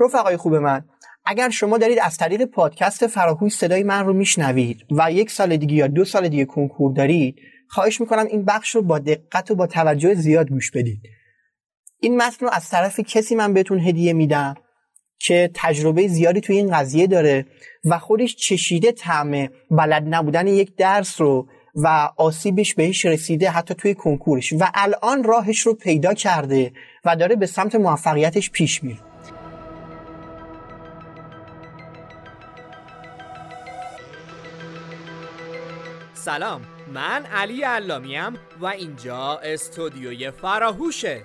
رفقای خوب من اگر شما دارید از طریق پادکست فراهوش صدای من رو میشنوید و یک سال دیگه یا دو سال دیگه کنکور دارید خواهش می‌کنم این بخش رو با دقت و با توجه زیاد گوش بدید. این متن رو از طرف کسی من بهتون هدیه میدم که تجربه زیادی توی این قضیه داره و خودش چشیده طعم بلد نبودن یک درس رو و آسیبش بهش رسیده حتی توی کنکورش و الان راهش رو پیدا کرده و داره به سمت موفقیتش پیش میره. سلام. من علی علامیم و اینجا استودیوی فراهوشه.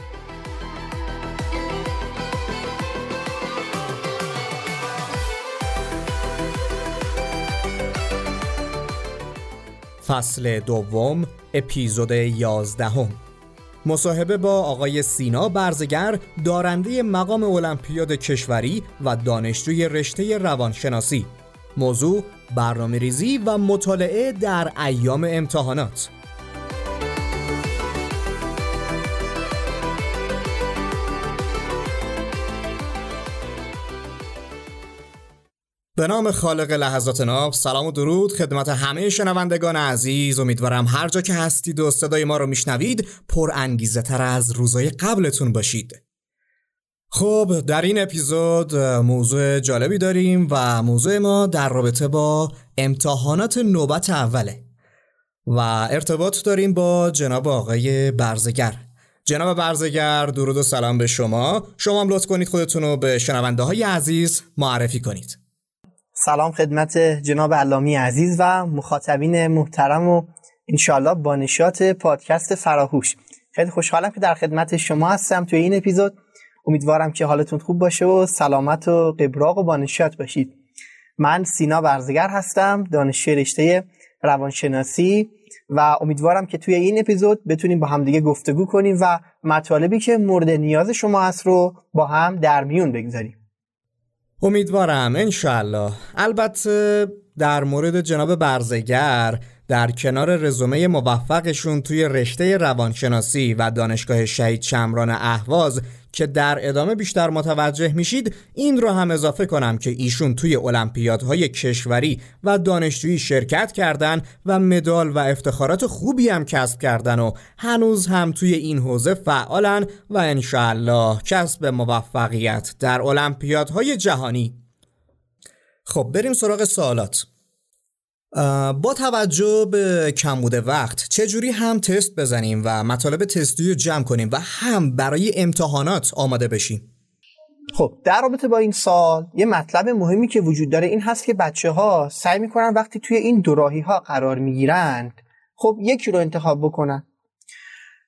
فصل دوم اپیزود یازدهم. مصاحبه با آقای سینا برزگر دارنده مقام المپیاد کشوری و دانشجوی رشته روانشناسی. موضوع برنامه ریزی و مطالعه در ایام امتحانات. به نام خالق لحظات ناب سلام و درود خدمت همه شنوندگان عزیز. امیدوارم هر جا که هستید و صدای ما رو میشنوید پر انگیزه تر از روزای قبلتون باشید. خب در این اپیزود موضوع جالبی داریم و موضوع ما در رابطه با امتحانات نوبت اوله و ارتباط داریم با جناب آقای برزگر. جناب برزگر درود و سلام به شما. شما هم کنید خودتون رو به شنونده های عزیز معرفی کنید. سلام خدمت جناب علامی عزیز و مخاطبین محترم و انشالله با نشاط پادکست فراهوش. خیلی خوشحالم که در خدمت شما هستم توی این اپیزود. امیدوارم که حالتون خوب باشه و سلامت و قبراق و با نشاط باشید. من سینا برزگر هستم دانشجوی رشته روانشناسی و امیدوارم که توی این اپیزود بتونیم با همدیگه گفتگو کنیم و مطالبی که مورد نیاز شما هست رو با هم در میون بگذاریم. امیدوارم انشالله البته در مورد جناب برزگر در کنار رزومه موفقشون توی رشته روانشناسی و دانشگاه شهید چمران اهواز که در ادامه بیشتر متوجه میشید این رو هم اضافه کنم که ایشون توی المپیادهای کشوری و دانشجویی شرکت کردن و مدال و افتخارات خوبی هم کسب کردن و هنوز هم توی این حوزه فعالن و انشاءالله کسب موفقیت در المپیادهای جهانی. خب بریم سراغ سوالات. با توجه به کمبود وقت چجوری هم تست بزنیم و مطالب تستی رو جمع کنیم و هم برای امتحانات آماده بشیم؟ خب در رابطه با این سال یه مطلب مهمی که وجود داره این هست که بچه ها سعی می‌کنن وقتی توی این دوراهی ها قرار می‌گیرند خب یکی رو انتخاب بکنن.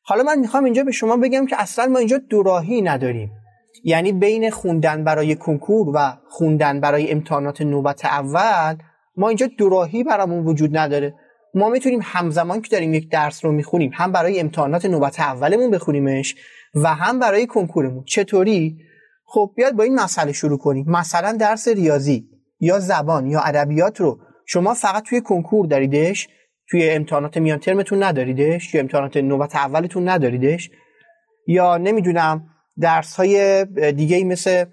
حالا من می‌خوام اینجا به شما بگم که اصلا ما اینجا دوراهی نداریم. یعنی بین خوندن برای کنکور و خوندن برای امتحانات نوبت اول ما اینجا دوراهی برامون وجود نداره. ما می‌تونیم همزمان که داریم یک درس رو می‌خونیم هم برای امتحانات نوبت اولمون بخونیمش و هم برای کنکورمون. چطوری؟ خب بیاد با این مسئله شروع کنیم. مثلا درس ریاضی یا زبان یا ادبیات رو شما فقط توی کنکور داریدش توی امتحانات میان ترمتون نداریدش یا امتحانات نوبت اولتون نداریدش یا نمی‌دونم درس های دیگه مثل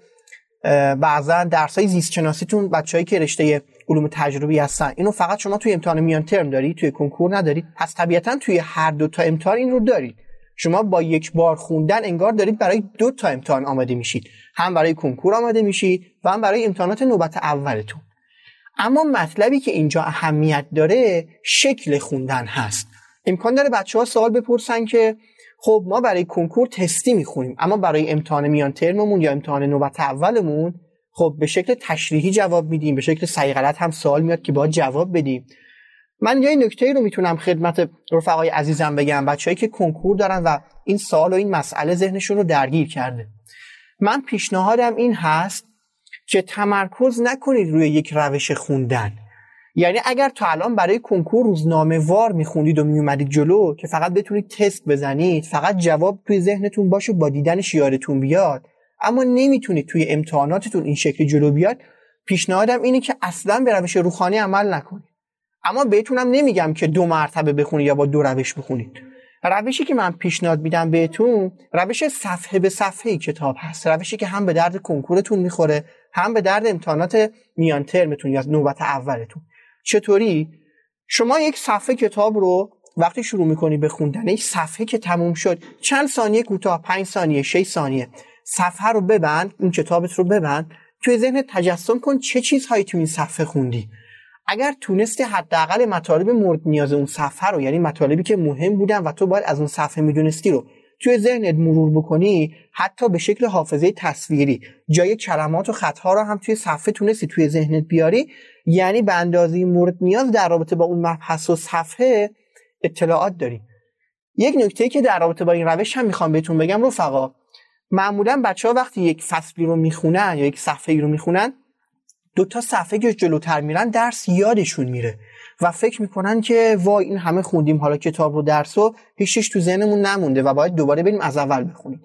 بعضا درس های زیست شناسیتون بچه‌ای که رشته علوم تجربی هستن. اینو فقط شما توی امتحان میان ترم دارید توی کنکور ندارید پس طبیعتا توی هر دو تا امتحان این رو دارید. شما با یک بار خوندن انگار دارید برای دو تا امتحان آماده میشید. هم برای کنکور آماده میشید و هم برای امتحانات نوبت اولتون. اما مطلبی که اینجا اهمیت داره شکل خوندن هست. امکان داره بچه ها سوال بپرسن که خب ما برای کنکور تستی می‌خونیم اما برای امتحان میان ترممون یا امتحان نوبت اولمون خب به شکل تشریحی جواب میدیم به شکل صحیح غلط هم سوال میاد که باید جواب بدیم. من یه نکته رو می‌تونم خدمت رفقای عزیزم بگم بچههایی که کنکور دارن و این سوال و این مسئله ذهنشون رو درگیر کرده. من پیشنهادم این هست که تمرکز نکنید روی یک روش خوندن. یعنی اگر تا الان برای کنکور روزنامه وار میخوندید و میومدید جلو که فقط بتونید تست بزنید فقط جواب توی ذهنتون باشه با دیدن شیارتون بیاد اما نمی‌تونید توی امتحاناتتون این شکلی جلو بیاد. پیشنهادم اینه که اصلا به روش روخانی عمل نکنید. اما بهتونم نمیگم که دو مرتبه بخونید یا با دو روش بخونید. روشی که من پیشنهاد میدم بهتون روش صفحه به صفحه کتاب هست. روشی که هم به درد کنکورتون می‌خوره هم به درد امتحانات میان ترمتون یا نوبت اولتون. چطوری؟ شما یک صفحه کتاب رو وقتی شروع می‌کنی به خوندن یک صفحه که تموم شد چند ثانیه کوتاه پنج ثانیه 6 ثانیه. صفحه رو ببند اون کتابت رو ببند توی ذهن تجسم کن چه چیزهایی تو این صفحه خوندی. اگر تونستی حداقل مطالب مورد نیاز اون صفحه رو یعنی مطالبی که مهم بودن و تو باید از اون صفحه می‌دونستی رو توی ذهنت مرور بکنی حتی به شکل حافظه تصویری. جای کلمات و خطها رو هم توی صفحه تونستی توی ذهنت بیاری یعنی به اندازه مورد نیاز در رابطه با اون مبحث و صفحه اطلاعات داری. یک نکته که در رابطه با این روش هم می‌خوام بهتون بگم رفقا معمولا بچه ها وقتی یک فصلی رو می‌خونن یا یک صفحه ای رو می‌خونن دو تا صفحه که جلوتر میرن درس یادشون میره و فکر می‌کنن که وای این همه خوندیم حالا کتاب رو درس و هیچیش تو ذهنمون نمونده و باید دوباره بریم از اول بخونیم.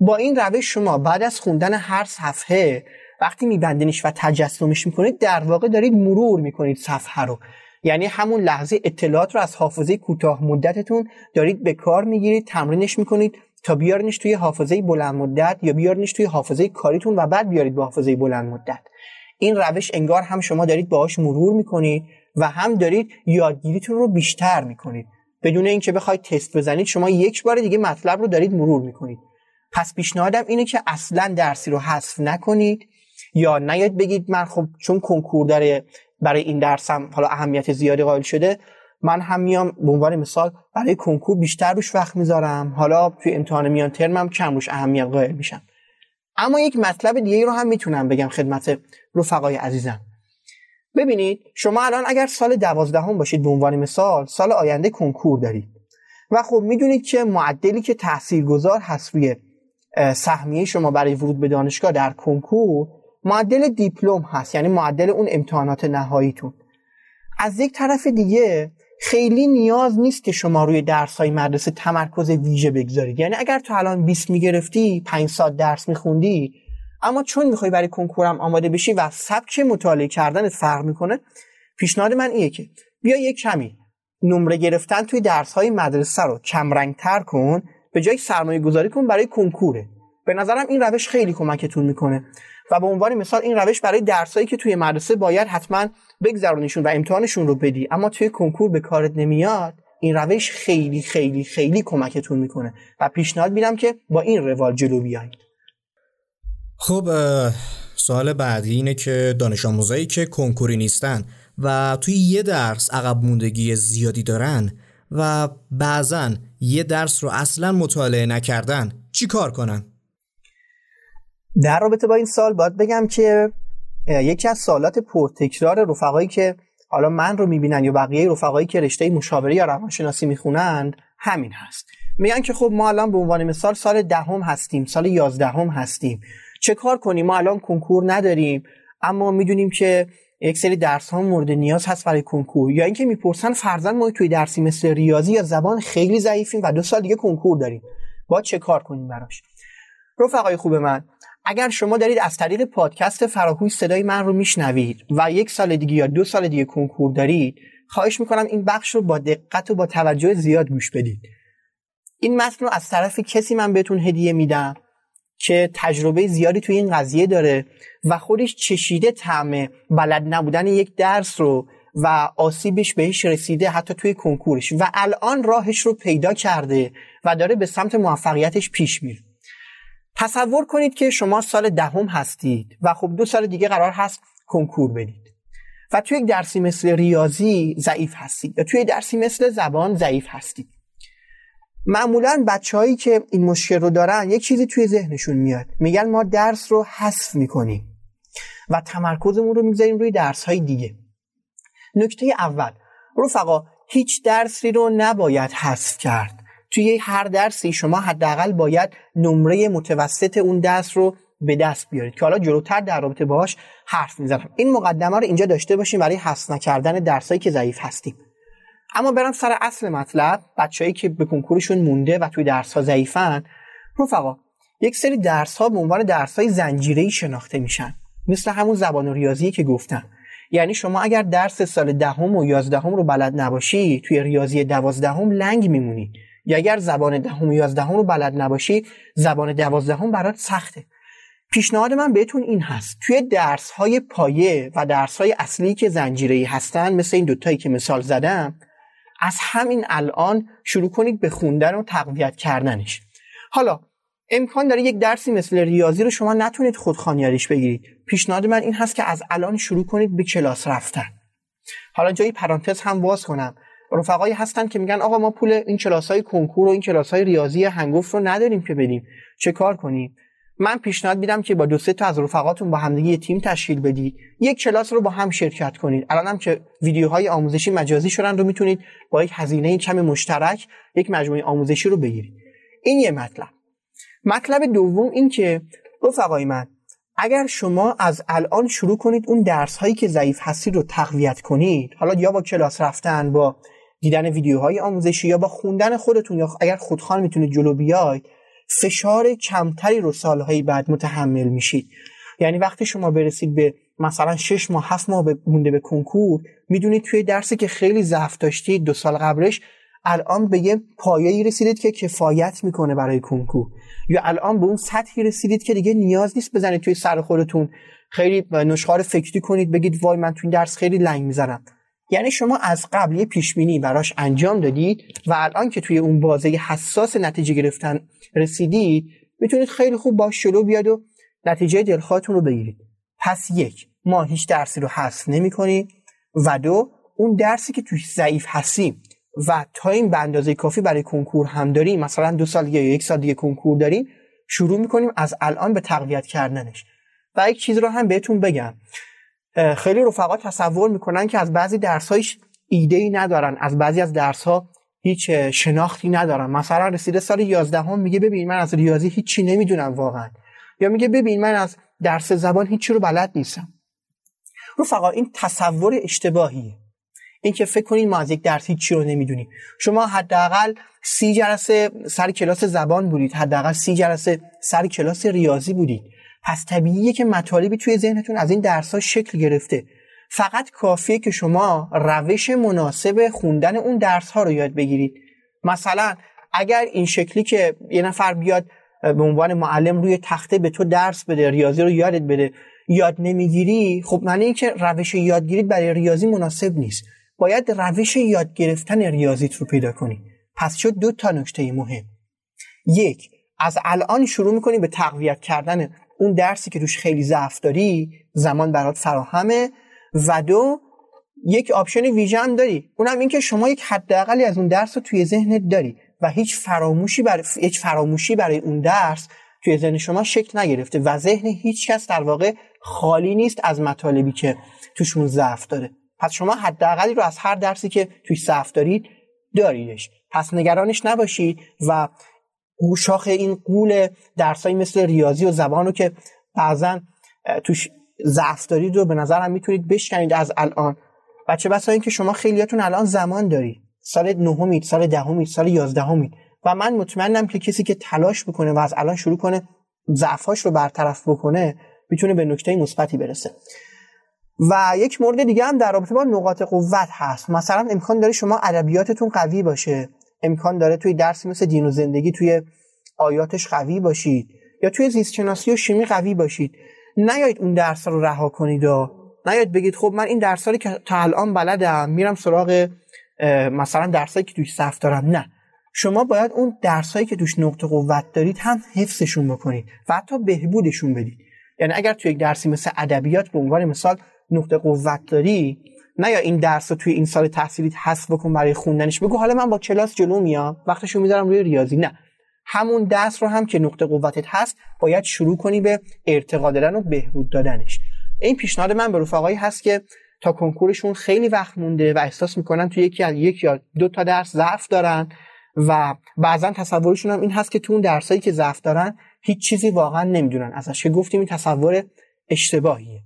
با این روش شما بعد از خوندن هر صفحه وقتی میبندینش و تجسمش می‌کنید در واقع دارید مرور می‌کنید صفحه رو. یعنی همون لحظه اطلاعات رو از حافظه کوتاه مدتتون دارید به کار می‌گیرید تمرینش می‌کنید تا بیارنش توی حافظه بلند مدت یا بیارنش توی حافظه کاریتون و بعد بیارید به حافظه بلند مدت. این روش انگار هم شما دارید باهاش مرور می‌کنید و هم دارید یادگیریتون رو بیشتر می‌کنید. بدون اینکه بخواید تست بزنید شما یک بار دیگه مطلب رو دارید مرور می‌کنید. پس پیشنهادم اینه که اصلا درسی رو حذف نکنید یا نیاید بگید من خب چون کنکور داره برای این درسم حالا اهمیت زیادی قائل شده من هم میام به عنوان مثال برای کنکور بیشتر روش وقت می‌ذارم. حالا توی امتحان میان ترمم کم روش اهمیت قائل میشم. اما یک مطلب دیگه رو هم می‌تونم بگم خدمت رفقای عزیزم. ببینید شما الان اگر سال دوازدهم باشید به عنوان مثال سال آینده کنکور دارید. و خب می‌دونید که معدلی که تاثیرگذار هست روی سهمیه شما برای ورود به دانشگاه در کنکور معدل دیپلم هست. یعنی معدل اون امتحانات نهاییتون. از یک طرف دیگه خیلی نیاز نیست که شما روی درس های مدرسه تمرکز ویژه بگذارید. یعنی اگر تو الان 20 می‌گرفتی 5 ساعت درس میخوندی اما چون می‌خوای برای کنکورم آماده بشی و سبک مطالعه کردنت فرق می‌کنه پیشنهاد من اینه که بیا یک کمی نمره گرفتن توی درس های مدرسه رو کم تر کن به جای سرمایه گذاری کن برای کنکوره. به نظرم این روش خیلی کمکتون می‌کنه. و به عنوان مثال این روش برای درسایی که توی مدرسه باید حتما بگذرونیشون و امتحانشون رو بدی. اما توی کنکور به کارت نمیاد این روش خیلی خیلی خیلی کمکتون می‌کنه. و پیشنهاد میدم که با این روال جلو بیاید خب سوال بعدی اینه که دانش آموزایی که کنکوری نیستن و توی یه درس عقب موندگی زیادی دارن و بعضا یه درس رو اصلا مطالعه نکردن چی کار کنن؟ در رابطه با این سال باید بگم که یکی از سوالات پرتکرار رفقایی که حالا من رو می‌بینن یا بقیه رفقایی که رشته مشاوره یا روانشناسی می‌خونند همین هست. میگن که خب ما الان به عنوان مثال سال دهم هستیم سال یازدهم هستیم. چه کار کنیم؟ ما الان کنکور نداریم اما می‌دونیم که یک سری درس ها مورد نیاز هست برای کنکور. یا اینکه می‌پرسن فرزن ما توی درسی مثل ریاضی یا زبان خیلی ضعیفیم و دو سال دیگه کنکور داریم. با چه کار کنیم براش؟ رفقای خوب من اگر شما دارید از طریق پادکست فراهوی صدای من رو میشنوید و یک سال دیگه یا دو سال دیگه کنکور دارید خواهش می‌کنم این بخش رو با دقت و با توجه زیاد گوش بدید. این متن رو از طرف کسی من بهتون هدیه میدم که تجربه زیادی توی این قضیه داره و خودش چشیده طعم بلد نبودن یک درس رو و آسیبش بهش رسیده حتی توی کنکورش و الان راهش رو پیدا کرده و داره به سمت موفقیتش پیش میره. تصور کنید که شما سال دهم هستید و خب دو سال دیگه قرار هست کنکور بدید. و توی یک درسی مثل ریاضی ضعیف هستید یا توی درسی مثل زبان ضعیف هستید. معمولا بچههایی که این مشکل رو دارن یک چیزی توی ذهنشون میاد. میگن ما درس رو حذف می‌کنیم و تمرکزمون رو می‌گذاریم روی درس های دیگه. نکته اول رفقا هیچ درسی رو نباید حذف کرد. توی هر درسی شما حداقل باید نمره متوسط اون درس رو به دست بیارید که حالا جلوتر در رابطه باهاش حرف می‌زنم. این مقدمه رو اینجا داشته باشیم برای حذف نکردن درسایی که ضعیف هستیم. اما برم سر اصل مطلب. بچههایی که به کنکورشون مونده و توی درس ها ضعیفن رفقا یک سری درس ها به عنوان درس های زنجیره شناخته میشن. مثل همون زبان و ریاضی که گفتم. یعنی شما اگر درس سال دهم و یازدهم رو بلد نباشی توی ریاضی دوازدهم لنگ میمونی. یا اگر زبان دهم و یازدهم رو بلد نباشی زبان دوازدهم برات سخته. پیشنهاد من بهتون این هست. توی درس های پایه و درس های اصلی که زنجیره هستن مثل این دوتایی که مثال زدم از همین الان شروع کنید به خوندن و تقویت کردنش. حالا امکان داره یک درسی مثل ریاضی رو شما نتونید خودخانیاریش بگیرید. پیشنهاد من این هست که از الان شروع کنید به کلاس رفتن. حالا جایی پرانتز هم باز کنم. رفقایی هستن که میگن آقا ما پول این کلاس های کنکور و این کلاس های ریاضی هنگفت رو نداریم که بدیم. چه کار کنیم؟ من پیشنهاد میدم که با دو سه تا از رفقاتون با همدیگه یه تیم تشکیل بدید یک کلاس رو با هم شرکت کنید. الان هم که ویدیوهای آموزشی مجازی شدن رو می‌تونید با یک هزینه کم مشترک یک مجموعه آموزشی رو بگیرید. این یه مطلب. مطلب دوم این که رفقای من اگر شما از الان شروع کنید اون درس هایی که ضعیف هستید رو تقویت کنید حالا یا با کلاس رفتن با دیدن ویدیوهای آموزشی یا با خوندن خودتون یا اگر خودخوان می‌تونید جلو بیاید فشار کمتری رو سالهای بعد متحمل میشید. یعنی وقتی شما برسید به مثلا 6 ماه 7 ماه مونده به کنکور می‌دونید توی درسی که خیلی ضعف داشتید دو سال قبلش الان به یه پایه‌ای رسیدید که کفایت می‌کنه برای کنکور. یا الان به اون سطحی رسیدید که دیگه نیاز نیست بزنید توی سر خودتون. خیلی نشخار فکری کنید بگید وای من توی این درس خیلی لنگ می‌زنم. یعنی شما از قبل یه پیش براش انجام دادید و الان که توی اون بازه حساس نتیجه گرفتن رسیدید می‌تونید خیلی خوب باش شلو بیاد و نتیجه دلخواهتون رو بگیرید. پس یک ما هیچ درسی رو حذف نمی کنیم و دو اون درسی که توی ضعیف هستیم و تا این به اندازه کافی برای کنکور هم داریم مثلا دو سال یا یک سال دیگه کنکور داریم شروع می‌کنیم از الان به تقویت کردنش. و یک چیز رو هم بهتون بگم. خیلی رفقا تصور می‌کنن که از بعضی درسهایش ایده ای ندارن. از بعضی از درس ها هیچ شناختی ندارن. مثلا رسیده سال 11 هم میگه ببین من از ریاضی هیچی نمی‌دونم واقعا. یا میگه ببین من از درس زبان هیچی رو بلد نیستم. رفقا این تصور اشتباهیه. اینکه فکر کنید ما از یک درس هیچی رو نمی‌دونیم. شما حداقل سی جلسه سر کلاس زبان بودید. حداقل سی جلسه سر کلاس ریاضی بودید. پس طبیعیه که مطالبی توی ذهنتون از این درس ها شکل گرفته. فقط کافیه که شما روش مناسب خوندن اون درس ها رو یاد بگیرید. مثلا اگر این شکلی که یه نفر بیاد به عنوان معلم روی تخته به تو درس بده ریاضی رو یادت بده یاد نمی‌گیری خب معنی این که روش یادگیری برای ریاضی مناسب نیست. باید روش یاد گرفتن ریاضیت رو پیدا کنی. پس شد دو تا نکته مهم. یک از الان شروع می‌کنی به تقویت کردن اون درسی که روش خیلی ضعف داری زمان برات فراهمه. و دو یک option ویژه هم داری. اونم این که شما یک حداقلی از اون درس رو توی ذهنت داری و هیچ فراموشی برای هیچ فراموشی برای اون درس توی ذهن شما شکل نگرفته و ذهن هیچ کس در واقع خالی نیست از مطالبی که توشون ضعف داره. پس شما حداقلی رو از هر درسی که توی ضعف دارید داریدش. پس نگرانش نباشید و شاخ این قول درسایی مثل ریاضی و زبان رو که بعضا توش ضعف دارید رو به نظرم می‌تونید بشکنید از الان. بچه بسا این که شما خیلیاتون الان زمان دارید سال نهمید سال دهمید سال یازدهمید. و من مطمئنم که کسی که تلاش بکنه و از الان شروع کنه ضعفاش رو برطرف بکنه می‌تونه به نکته مثبتی برسه. و یک مورد دیگه هم در رابطه با نقاط قوت هست. مثلا امکان داره شما ادبیاتتون قوی باشه. امکان داره توی درسی مثل دین و زندگی توی آیاتش قوی باشید یا توی زیست شناسی و شیمی قوی باشید. نیایید اون درس رو رها کنید و نیایید بگید خب من این درس رو که تا الان بلدم میرم سراغ مثلا درسایی که توش صف دارم. نه. شما باید اون درسایی که توش نقطه قوت دارید هم حفظشون بکنید و حتی بهبودشون بدید. یعنی اگر توی یک درسی مثل ادبیات به عنوان مثال نقطه قوت داری نه یا این درس رو توی این سال تحصیلیت حذف بکن برای خوندنش. بگو حالا من با کلاس جلو میام وقتشو می‌ذارم روی ریاضی. نه. همون درس رو هم که نقطه قوتت هست باید شروع کنی به ارتقا دادن و بهبود دادنش. این پیشنهاد من به رفقایی هست که تا کنکورشون خیلی وقت مونده و احساس می‌کنن تو یکی از یک یا دو تا درس ضعف دارن و بعضا تصورشون هم این هست که تو اون درسایی که ضعف دارن هیچ چیزی واقعا نمی‌دونن ازش. که گفتیم این تصور اشتباهیه.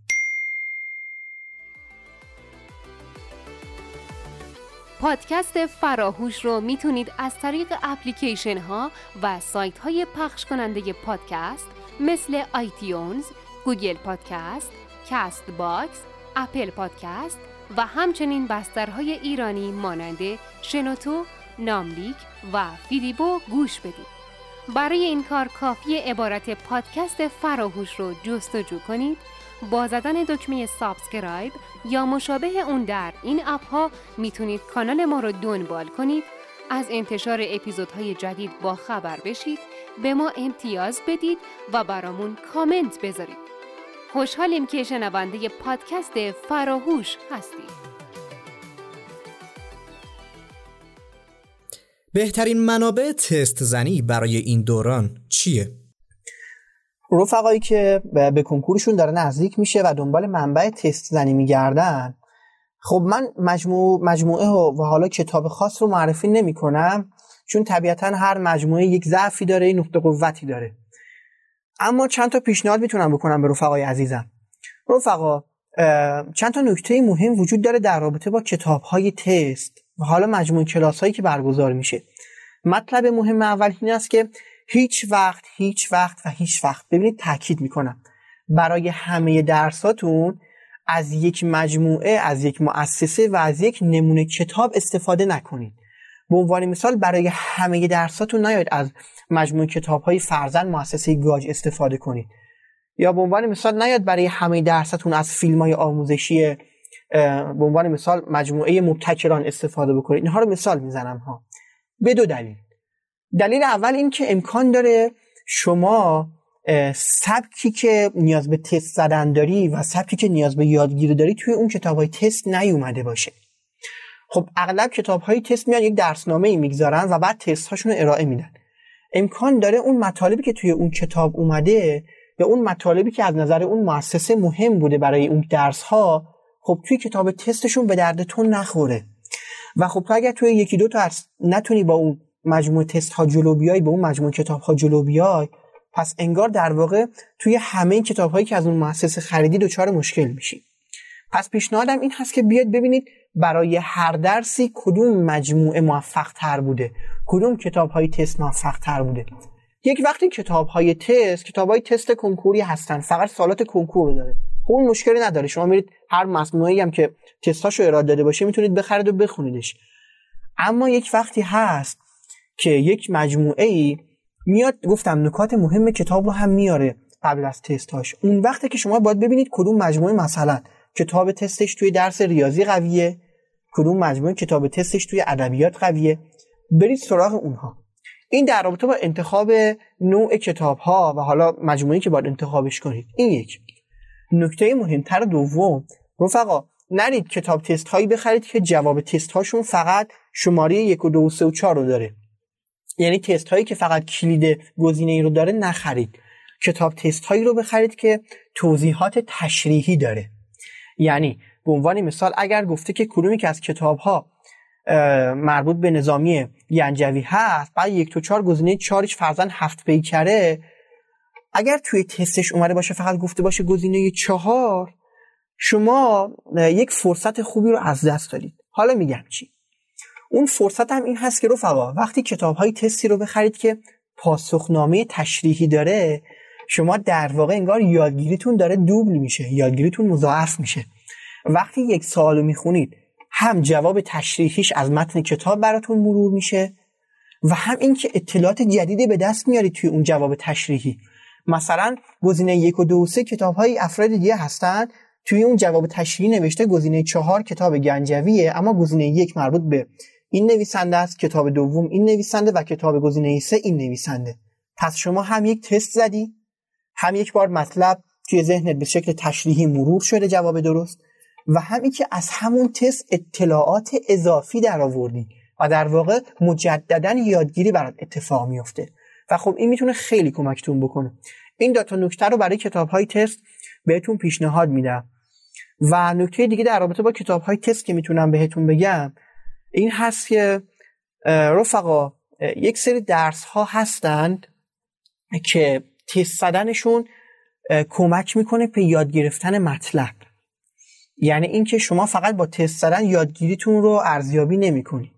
پادکست فراهوش رو می‌تونید از طریق اپلیکیشن ها و سایت های پخش کننده پادکست مثل iTunes، Google Podcast، Castbox، Apple Podcast و همچنین بسترهای ایرانی مانند شنوتو، ناملیک و فیدیبو گوش بدید. برای این کار کافی عبارت پادکست فراهوش رو جستجو کنید با زدن دکمه subscribe یا مشابه اون در این app ها می‌تونید کانال ما رو دنبال کنید. از انتشار اپیزودهای جدید با خبر بشید به ما امتیاز بدید و برامون کامنت بذارید. خوشحالیم که شنونده پادکست فراهوش هستید. بهترین منابع تست زنی برای این دوران چیه؟ رفقایی که به کنکورشون داره نزدیک میشه و دنبال منبع تست زنی میگردن. خب من مجموع مجموعه و حالا کتاب خاص رو معرفی نمی کنم چون طبیعتا هر مجموعه یک ضعفی داره نقطه قوتی داره. اما چند تا پیشنهاد می‌تونم بکنم به رفقای عزیزم. رفقا چند تا نکته مهم وجود داره در رابطه با کتاب های تست و حالا مجموع کلاس هایی که برگزار میشه. مطلب مهم اول این است که هیچ وقت هیچ وقت و هیچ وقت. ببینید تاکید می‌کنم. برای همه درساتون از یک مجموعه از یک مؤسسه و از یک نمونه کتاب استفاده نکنید. به عنوان مثال برای همه درساتون نیاید از مجموعه کتاب های فرزن مؤسسه گاج استفاده کنید. یا به عنوان مثال نیاید برای همه درساتون از فیلم های آموزشی به عنوان مثال مجموعه مبتکران استفاده بکنید. اینها رو مثال می‌زنم ها. به دو دلیل. دلیل اول این که امکان داره شما سبکی که نیاز به تست زدن داری و سبکی که نیاز به یادگیری داری توی اون کتاب های تست نیومده باشه. خب اغلب کتاب های تست میان یک درسنامه ای می‌گذارن و بعد تست هاشون رو ارائه میدن. امکان داره اون مطالبی که توی اون کتاب اومده یا اون مطالبی که از نظر اون مؤسسه مهم بوده برای اون درس ها خب توی کتاب تستشون به دردتون نخوره. و خب تو اگر توی یکی دو تا نتونی با اون مجموعه تست ها جلو بیای به اون مجموعه کتاب ها جلو بیای. پس انگار در واقع توی همه کتاب هایی که از اون مؤسسه خریدی دچار مشکل میشی. پس پیشنهادم این هست که بیاد ببینید برای هر درسی کدوم مجموعه موفق تر بوده. کدوم کتاب های تست موفق تر بوده. یک وقتی کتاب های تست کتاب های تست کنکوری هستن فقط سالات کنکور رو داره. خب اون مشکلی نداره. شما میرید هر مجموعه هم که تستاشو ارائه داده باشه می‌تونید بخرید و بخونیدش. اما یک وقتی هست که یک مجموعه ای میاد گفتم نکات مهم کتاب رو هم میاره قبل از تستاش. اون وقتی که شما باید ببینید کدوم مجموعه مثلا کتاب تستش توی درس ریاضی قویه کدوم مجموعه کتاب تستش توی ادبیات قویه. برید سراغ اونها. این در رابطه با انتخاب نوع کتاب ها و حالا مجموعه که باید انتخابش کنید. این یک. نکته مهمتر دوم رفقا نرید کتاب تست هایی بخرید که جواب تست هاشون فقط شماره یک و دو و سه و چهار رو داره. یعنی تست هایی که فقط کلید گزینه ای رو داره نخرید. کتاب تست هایی رو بخرید که توضیحات تشریحی داره. یعنی به عنوان مثال اگر گفته که کدومی که از کتاب ها مربوط به نظامی ینجوی هست بعد یک تو چهار گزینه چهارش فرزن هفت پیکره اگر توی تستش اومده باشه فقط گفته باشه گزینه چهار شما یک فرصت خوبی رو از دست دادید. حالا میگم چی؟ اون فرصت هم این هست که رفقا وقتی کتاب های تستی رو بخرید که پاسخنامه تشریحی داره شما در واقع انگار یادگیریتون داره دوبل میشه یادگیریتون مضاعف میشه. وقتی یک سوالو می‌خونید هم جواب تشریحیش از متن کتاب براتون مرور میشه و هم اینکه اطلاعات جدیدی به دست میارید توی اون جواب تشریحی. مثلا گزینه یک و دو و سه کتاب های افراد دیگه هستن توی اون جواب تشریحی نوشته گزینه چهار کتاب گنجویه اما گزینه یک مربوط به این نویسنده است کتاب دوم این نویسنده و کتاب گزینه سه این نویسنده. پس شما هم یک تست زدی هم یک بار مطلب توی ذهنت به شکل تشریحی مرور شده جواب درست و همین که از همون تست اطلاعات اضافی در آوردی و در واقع مجددا یادگیری برات اتفاق میفته و خب این می‌تونه خیلی کمکتون بکنه. این داتا نکته رو برای کتاب های تست بهتون پیشنهاد میدم. و نکته دیگه در رابطه با کتاب های تست که می‌تونم بهتون بگم این هست که رفقا یک سری درس ها هستند که تست زدنشون کمک می‌کنه به یاد گرفتن مطلب. یعنی اینکه شما فقط با تست زدن یادگیریتون رو ارزیابی نمی‌کنید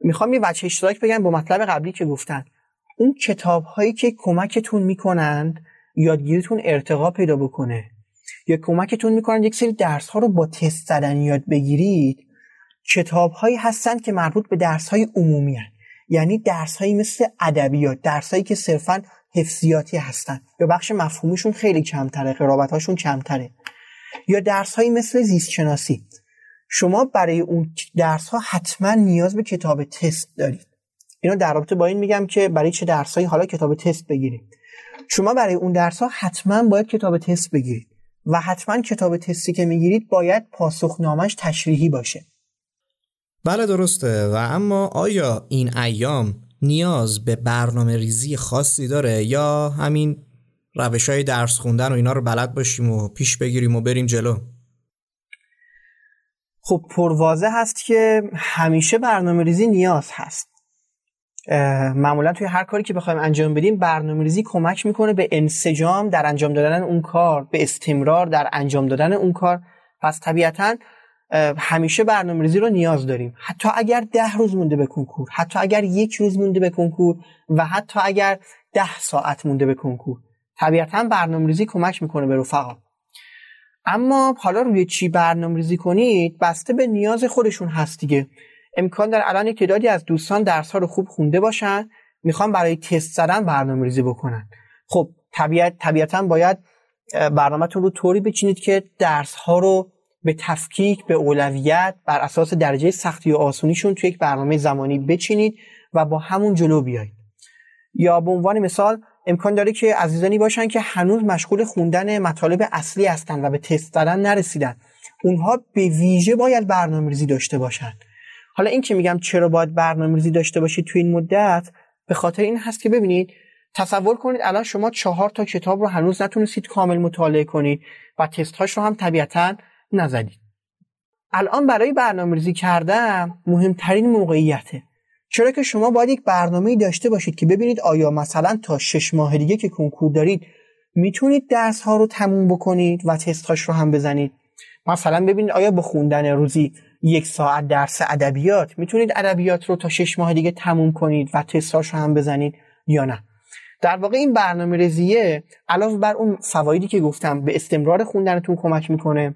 می‌خوام یه وجه اشتراک بگم با مطلب قبلی که گفتن. اون کتاب هایی که کمکتون می‌کنند یادگیریتون ارتقا پیدا بکنه. یا کمکتون می‌کنن یک سری درس ها رو با تست زدن یاد بگیرید کتاب هایی هستند که مربوط به درس های عمومی هستند یعنی درس هایی مثل ادبیات درس هایی که صرفا حفظیاتی هستن. یا بخش مفهومیشون خیلی کمتره قرابت هاشون کمتره. یا درس هایی مثل زیست شناسی شما برای اون درس ها حتما نیاز به کتاب تست دارید. اینو در رابطه با این میگم که برای چه درس هایی حالا کتاب تست بگیرید شما برای اون درس ها حتما باید کتاب تست بگیرید. و حتما کتاب تستی که می‌گیرید باید پاسخنامش تشریحی باشه. بله درسته. و اما آیا این ایام نیاز به برنامه ریزی خاصی داره یا همین روش های درس خوندن و اینا رو بلد باشیم و پیش بگیریم و بریم جلو؟ خب پروازه هست که همیشه برنامه ریزی نیاز هست. معمولا توی هر کاری که بخوایم انجام بدیم برنامه ریزی کمک می‌کنه به انسجام در انجام دادن اون کار به استمرار در انجام دادن اون کار. پس طبیعتا همیشه برنامه ریزی رو نیاز داریم. حتی اگر ده روز مونده به کنکور حتی اگر یک روز مونده به کنکور و حتی اگر ده ساعت مونده به کنکور. طبیعتا برنامه ریزی کمک می‌کنه به رفقا. اما حالا روی چی برنامه ریزی کنید؟ بسته به نیاز خودشون هست دیگه. امکان داره الان یک تعدادی از دوستان درس ها رو خوب خونده باشن می‌خوان برای تست زدن برنامه ریزی بکنن. خب طبیعت طبیعتا باید برنامهتون رو طوری بچینید که درس ها رو به تفکیک به اولویت بر اساس درجه سختی و آسونیشون توی یک برنامه زمانی بچینید و با همون جلو بیایید. یا به عنوان مثال امکان داره که عزیزانی باشن که هنوز مشغول خوندن مطالب اصلی هستن و به تست دادن نرسیدن. اونها به ویژه باید برنامه ریزی داشته باشن. حالا این که میگم چرا باید برنامه ریزی داشته باشید توی این مدت به خاطر این هست که ببینید تصور کنید الان شما چهار تا کتاب رو هنوز نتونستید کامل مطالعه کنید و تست هاش رو هم طبیعتا نزدید الان برای برنامه ریزی کردن مهمترین موقعیته. چرا که شما باید یک برنامه داشته باشید که ببینید آیا مثلا تا شش ماه دیگه که کنکور دارید می‌تونید درس ها رو تموم بکنید و تست هاش رو هم بزنید. مثلا ببینید آیا با خوندن روزی یک ساعت درس ادبیات می‌تونید ادبیات رو تا شش ماه دیگه تموم کنید و تست هاش رو هم بزنید یا نه. در واقع این برنامه ریزیه علاوه بر اون فوایدی که گفتم به استمرار خوندنتون کمک می‌کنه.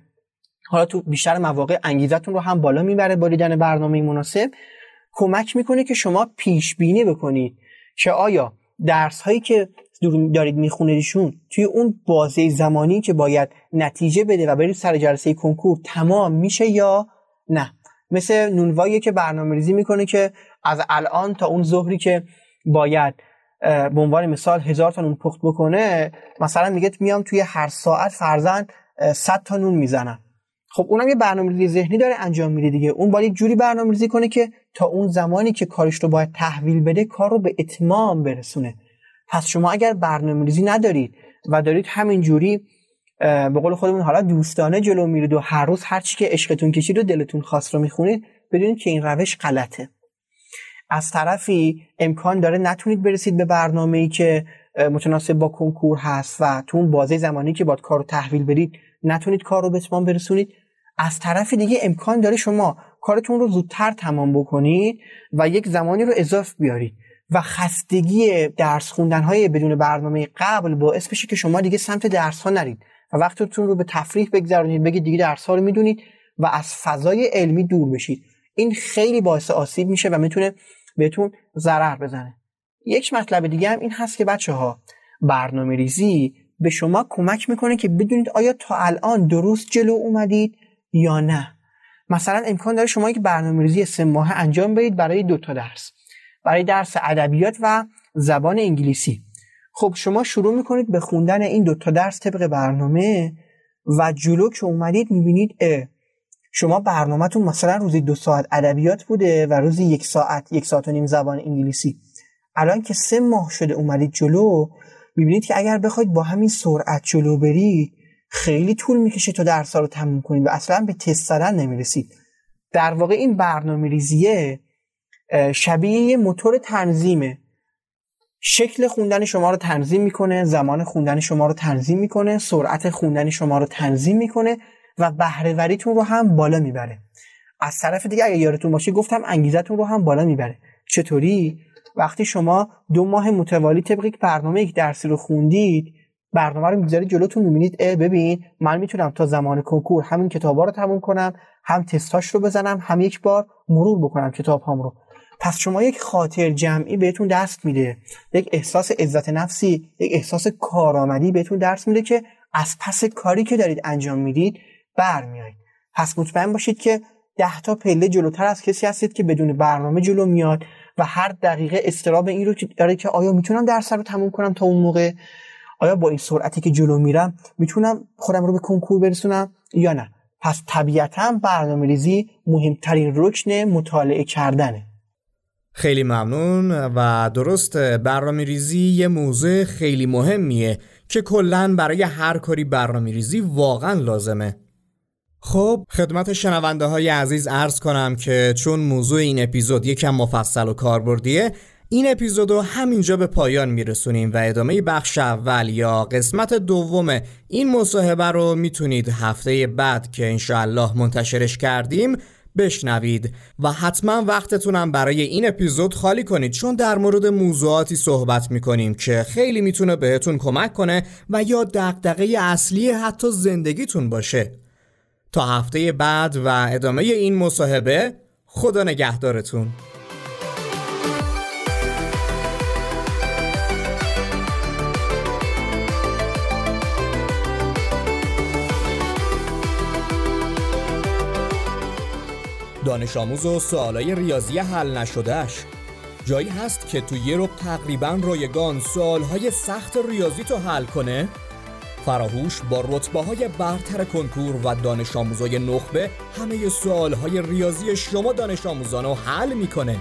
حالا تو بیشتر مواقع انگیزتون رو هم بالا می‌بره با دیدن برنامه مناسب. کمک می‌کنه که شما پیش بینی بکنید که آیا درس هایی که دارید میخونیدشون توی اون بازه زمانی که باید نتیجه بده و برید سر جلسه کنکور تمام میشه یا نه؟ مثل نونوایی که برنامه ریزی می‌کنه که از الان تا اون ظهری که باید به عنوان مثال هزار تا نون پخت بکنه مثلا میگه میام توی هر ساعت فرزن 100 تا نون می‌زنم. خب اونم یه برنامه‌ریزی ذهنی داره انجام میده دیگه. اون باید جوری برنامه‌ریزی کنه که تا اون زمانی که کارش رو باید تحویل بده کار رو به اتمام برسونه. پس شما اگر برنامه‌ریزی ندارید و دارید همین جوری به قول خودمون حالا دوستانه جلو میرید و هر روز هر چی که عشقتون کشید و دلتون خواست رو می‌خونید بدونید که این روش غلطه. از طرفی امکان داره نتونید برسید به برنامه ای که متناسب با کنکور هست و تو اون بازه زمانی که باید کار رو تحویل بدید نتونید کار رو به اتمام برسونید. از طرف دیگه امکان داره شما کارتون رو زودتر تمام بکنید و یک زمانی رو اضافه بیارید. و خستگی درس خوندن های بدون برنامه قبل باعث بشه که شما دیگه سمت درس ها نرید و وقتتون رو به تفریح بگذرونید بگید دیگه درس ها رو می‌دونید و از فضای علمی دور بشید. این خیلی باعث آسیب میشه و می‌تونه بهتون ضرر بزنه. یک مطلب دیگه هم این هست که بچه ها برنامه ریزی به شما کمک می‌کنه که بدونید آیا تا الان درست جلو اومدید؟ یا نه. مثلا امکان داره شما یک برنامه ریزی سه ماه انجام بدید برای دو تا درس. برای درس ادبیات و زبان انگلیسی. خب شما شروع می‌کنید به خوندن این دو تا درس طبق برنامه و جلو که اومدید می‌بینید اه شما برنامهتون مثلا روزی دو ساعت ادبیات بوده و روزی یک ساعت یک ساعت و نیم زبان انگلیسی. الان که سه ماه شده اومدید جلو می‌بینید که اگر بخواید با همین سرعت جلو برید خیلی طول می‌کشه تا درس رو تموم کنید و اصلا به تست زدن نمی‌رسید در واقع این برنامه ریزیه شبیه یه موتور تنظیمه. شکل خوندن شما رو تنظیم می‌کنه زمان خوندن شما رو تنظیم می‌کنه سرعت خوندن شما رو تنظیم می‌کنه و بهرهوریتون رو هم بالا می‌بره. از طرف دیگه اگه یادتون باشه گفتم انگیزتون رو هم بالا می‌بره. چطوری؟ وقتی شما دو ماه متوالی طبق یک برنامه یک درسی رو خوندید برنامه رو می‌ذارید جلوتون می‌بینید اه ببین من می‌تونم تا زمان کنکور همین کتابا رو تموم کنم هم تستاش رو بزنم هم یک بار مرور بکنم کتاب هم رو. پس شما یک خاطر جمعی بهتون دست میده. یک احساس عزت نفسی یک احساس کارآمدی بهتون درس میده که از پس کاری که دارید انجام می‌دید برمیایید پس مطمئن باشید که ده تا پله جلوتر از کسی هستید که بدون برنامه جلو میاد و هر دقیقه استراب این رو داره که آیا می‌تونم درس رو تموم کنم تا اون موقع؟ آیا با این سرعتی که جلو میرم می‌تونم خودم رو به کنکور برسونم یا نه؟ پس طبیعتا برنامه ریزی مهمترین رکن مطالعه کردنه. خیلی ممنون و درست برنامه ریزی یه موضوع خیلی مهمیه که کلا برای هر کاری برنامه ریزی واقعا لازمه. خب خدمت شنونده های عزیز عرض کنم که چون موضوع این اپیزود یکم مفصل و کاربردیه این اپیزود رو همینجا به پایان میرسونیم و ادامه بخش اول یا قسمت دوم این مصاحبه رو می‌تونید هفته بعد که انشاءالله منتشرش کردیم بشنوید. و حتما وقتتونم برای این اپیزود خالی کنید چون در مورد موضوعاتی صحبت می‌کنیم که خیلی می‌تونه بهتون کمک کنه و یا دقدقه اصلی حتی زندگیتون باشه. تا هفته بعد و ادامه این مصاحبه خدا نگهدارتون. دانش آموز و سوالای ریاضی حل نشدهش جایی هست که تو یه رو تقریبا رایگان سوالهای سخت ریاضی تو حل کنه؟ فراهوش با رتبه های برتر کنکور و دانش آموزای نخبه همه سوالهای ریاضی شما دانش آموزان حل می‌کنه